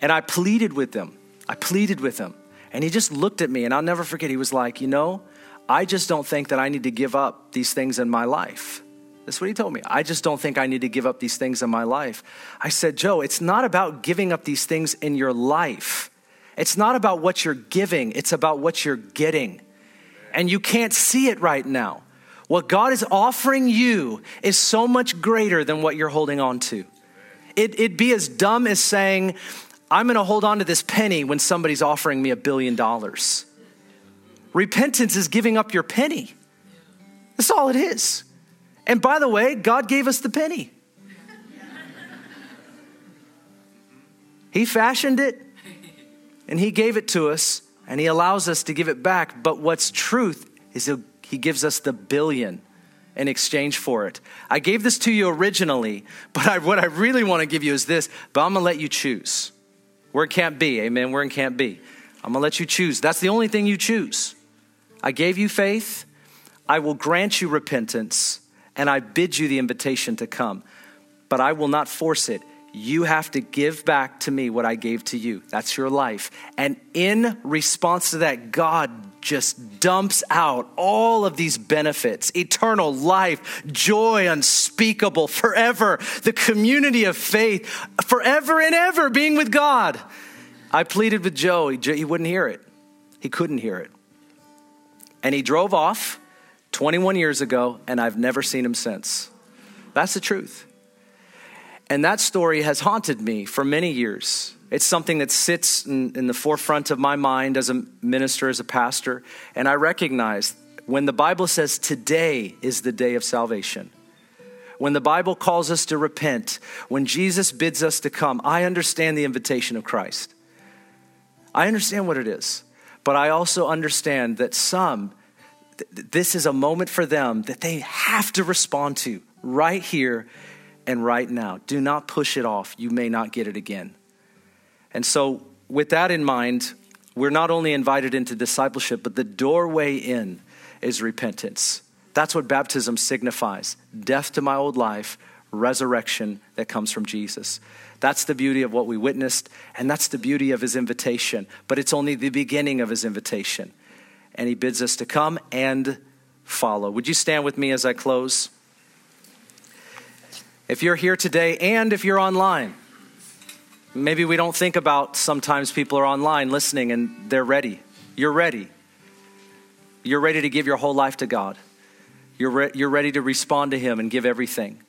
And I pleaded with him. I pleaded with him, and he just looked at me, and I'll never forget. He was like, you know, I just don't think that I need to give up these things in my life. That's what he told me. I just don't think I need to give up these things in my life. I said, Joe, it's not about giving up these things in your life. It's not about what you're giving, it's about what you're getting. And you can't see it right now. What God is offering you is so much greater than what you're holding on to. It, it'd be as dumb as saying, I'm going to hold on to this penny when somebody's offering me a billion dollars. Repentance is giving up your penny. That's all it is. And by the way, God gave us the penny. He fashioned it and He gave it to us and He allows us to give it back. But what's truth is He gives us the billion in exchange for it. I gave this to you originally, but I, what I really want to give you is this, but I'm going to let you choose. Where it can't be, amen, where it can't be. I'm going to let you choose. That's the only thing you choose. I gave you faith. I will grant you repentance and I bid you the invitation to come, but I will not force it. You have to give back to me what I gave to you. That's your life. And in response to that, God just dumps out all of these benefits eternal life, joy unspeakable, forever, the community of faith, forever and ever being with God. I pleaded with Joe, he, he wouldn't hear it. He couldn't hear it. And he drove off 21 years ago, and I've never seen him since. That's the truth. And that story has haunted me for many years. It's something that sits in, in, the forefront of my mind as a minister, as a pastor. And I recognize when the Bible says today is the day of salvation, when the Bible calls us to repent, when Jesus bids us to come, I understand the invitation of Christ. I understand what it is. But I also understand that some, th- this is a moment for them that they have to respond to right here and right now. Do not push it off. You may not get it again. And so, with that in mind, we're not only invited into discipleship, but the doorway in is repentance. That's what baptism signifies death to my old life, resurrection that comes from Jesus. That's the beauty of what we witnessed, and that's the beauty of his invitation. But it's only the beginning of his invitation. And he bids us to come and follow. Would you stand with me as I close? If you're here today and if you're online, maybe we don't think about sometimes people are online listening and they're ready. You're ready. You're ready to give your whole life to God. You're, re- you're ready to respond to Him and give everything.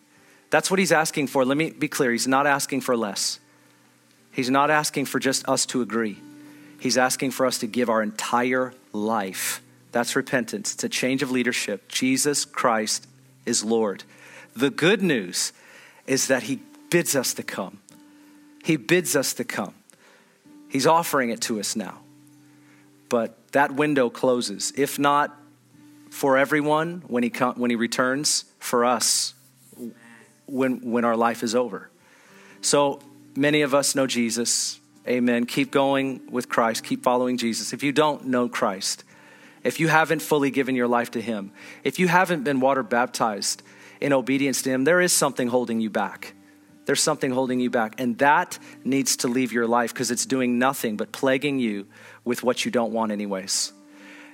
That's what He's asking for. Let me be clear He's not asking for less. He's not asking for just us to agree. He's asking for us to give our entire life. That's repentance. It's a change of leadership. Jesus Christ is Lord. The good news is that He bids us to come. He bids us to come. He's offering it to us now. But that window closes. If not for everyone when he, com- when he returns, for us when, when our life is over. So many of us know Jesus. Amen. Keep going with Christ. Keep following Jesus. If you don't know Christ, if you haven't fully given your life to Him, if you haven't been water baptized, in obedience to Him, there is something holding you back. There's something holding you back. And that needs to leave your life because it's doing nothing but plaguing you with what you don't want, anyways.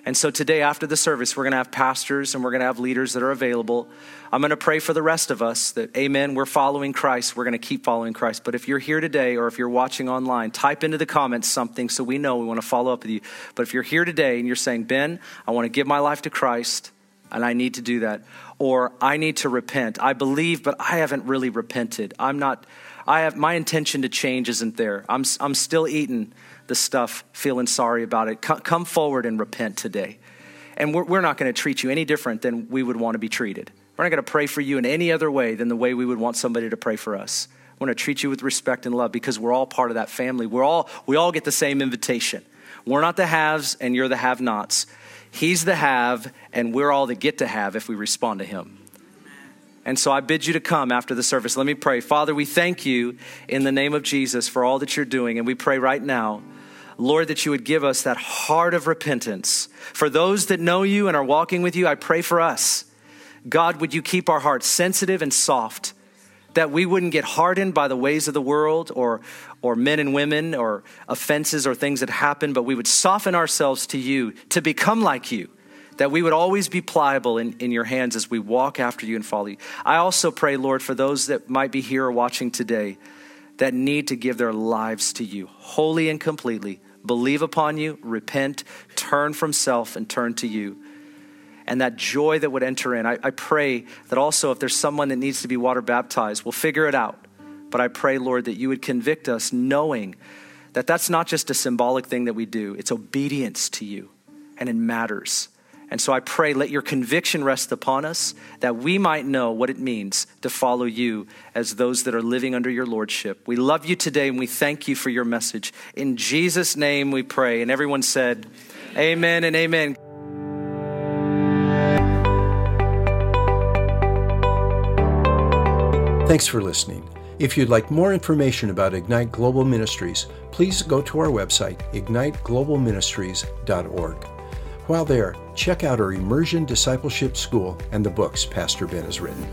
And so today, after the service, we're going to have pastors and we're going to have leaders that are available. I'm going to pray for the rest of us that, amen, we're following Christ. We're going to keep following Christ. But if you're here today or if you're watching online, type into the comments something so we know we want to follow up with you. But if you're here today and you're saying, Ben, I want to give my life to Christ and I need to do that, or I need to repent. I believe, but I haven't really repented. I'm not, I have, my intention to change isn't there. I'm, I'm still eating the stuff, feeling sorry about it. Come, forward and repent today. And we're, we're not going to treat you any different than we would want to be treated. We're not going to pray for you in any other way than the way we would want somebody to pray for us. We want to treat you with respect and love because we're all part of that family. We're all, we all get the same invitation. We're not the haves and you're the have nots. He's the have, and we're all the get to have if we respond to Him. And so I bid you to come after the service. Let me pray. Father, we thank you in the name of Jesus for all that you're doing. And we pray right now, Lord, that you would give us that heart of repentance. For those that know you and are walking with you, I pray for us. God, would you keep our hearts sensitive and soft, that we wouldn't get hardened by the ways of the world or, or men and women or offenses or things that happen, but we would soften ourselves to you to become like you, that we would always be pliable in, in your hands as we walk after you and follow you. I also pray, Lord, for those that might be here or watching today that need to give their lives to you wholly and completely, believe upon you, repent, turn from self, and turn to you. And that joy that would enter in. I, I pray that also if there's someone that needs to be water baptized, we'll figure it out but I pray, Lord, that you would convict us knowing that that's not just a symbolic thing that we do, it's obedience to you, and it matters. And so I pray, let your conviction rest upon us that we might know what it means to follow you as those that are living under your lordship. We love you today and we thank you for your message. In Jesus' name we pray. And everyone said, Amen and amen.
Thanks for listening. If you'd like more information about Ignite Global Ministries, please go to our website, igniteglobalministries.org. While there, check out our Immersion Discipleship School and the books Pastor Ben has written.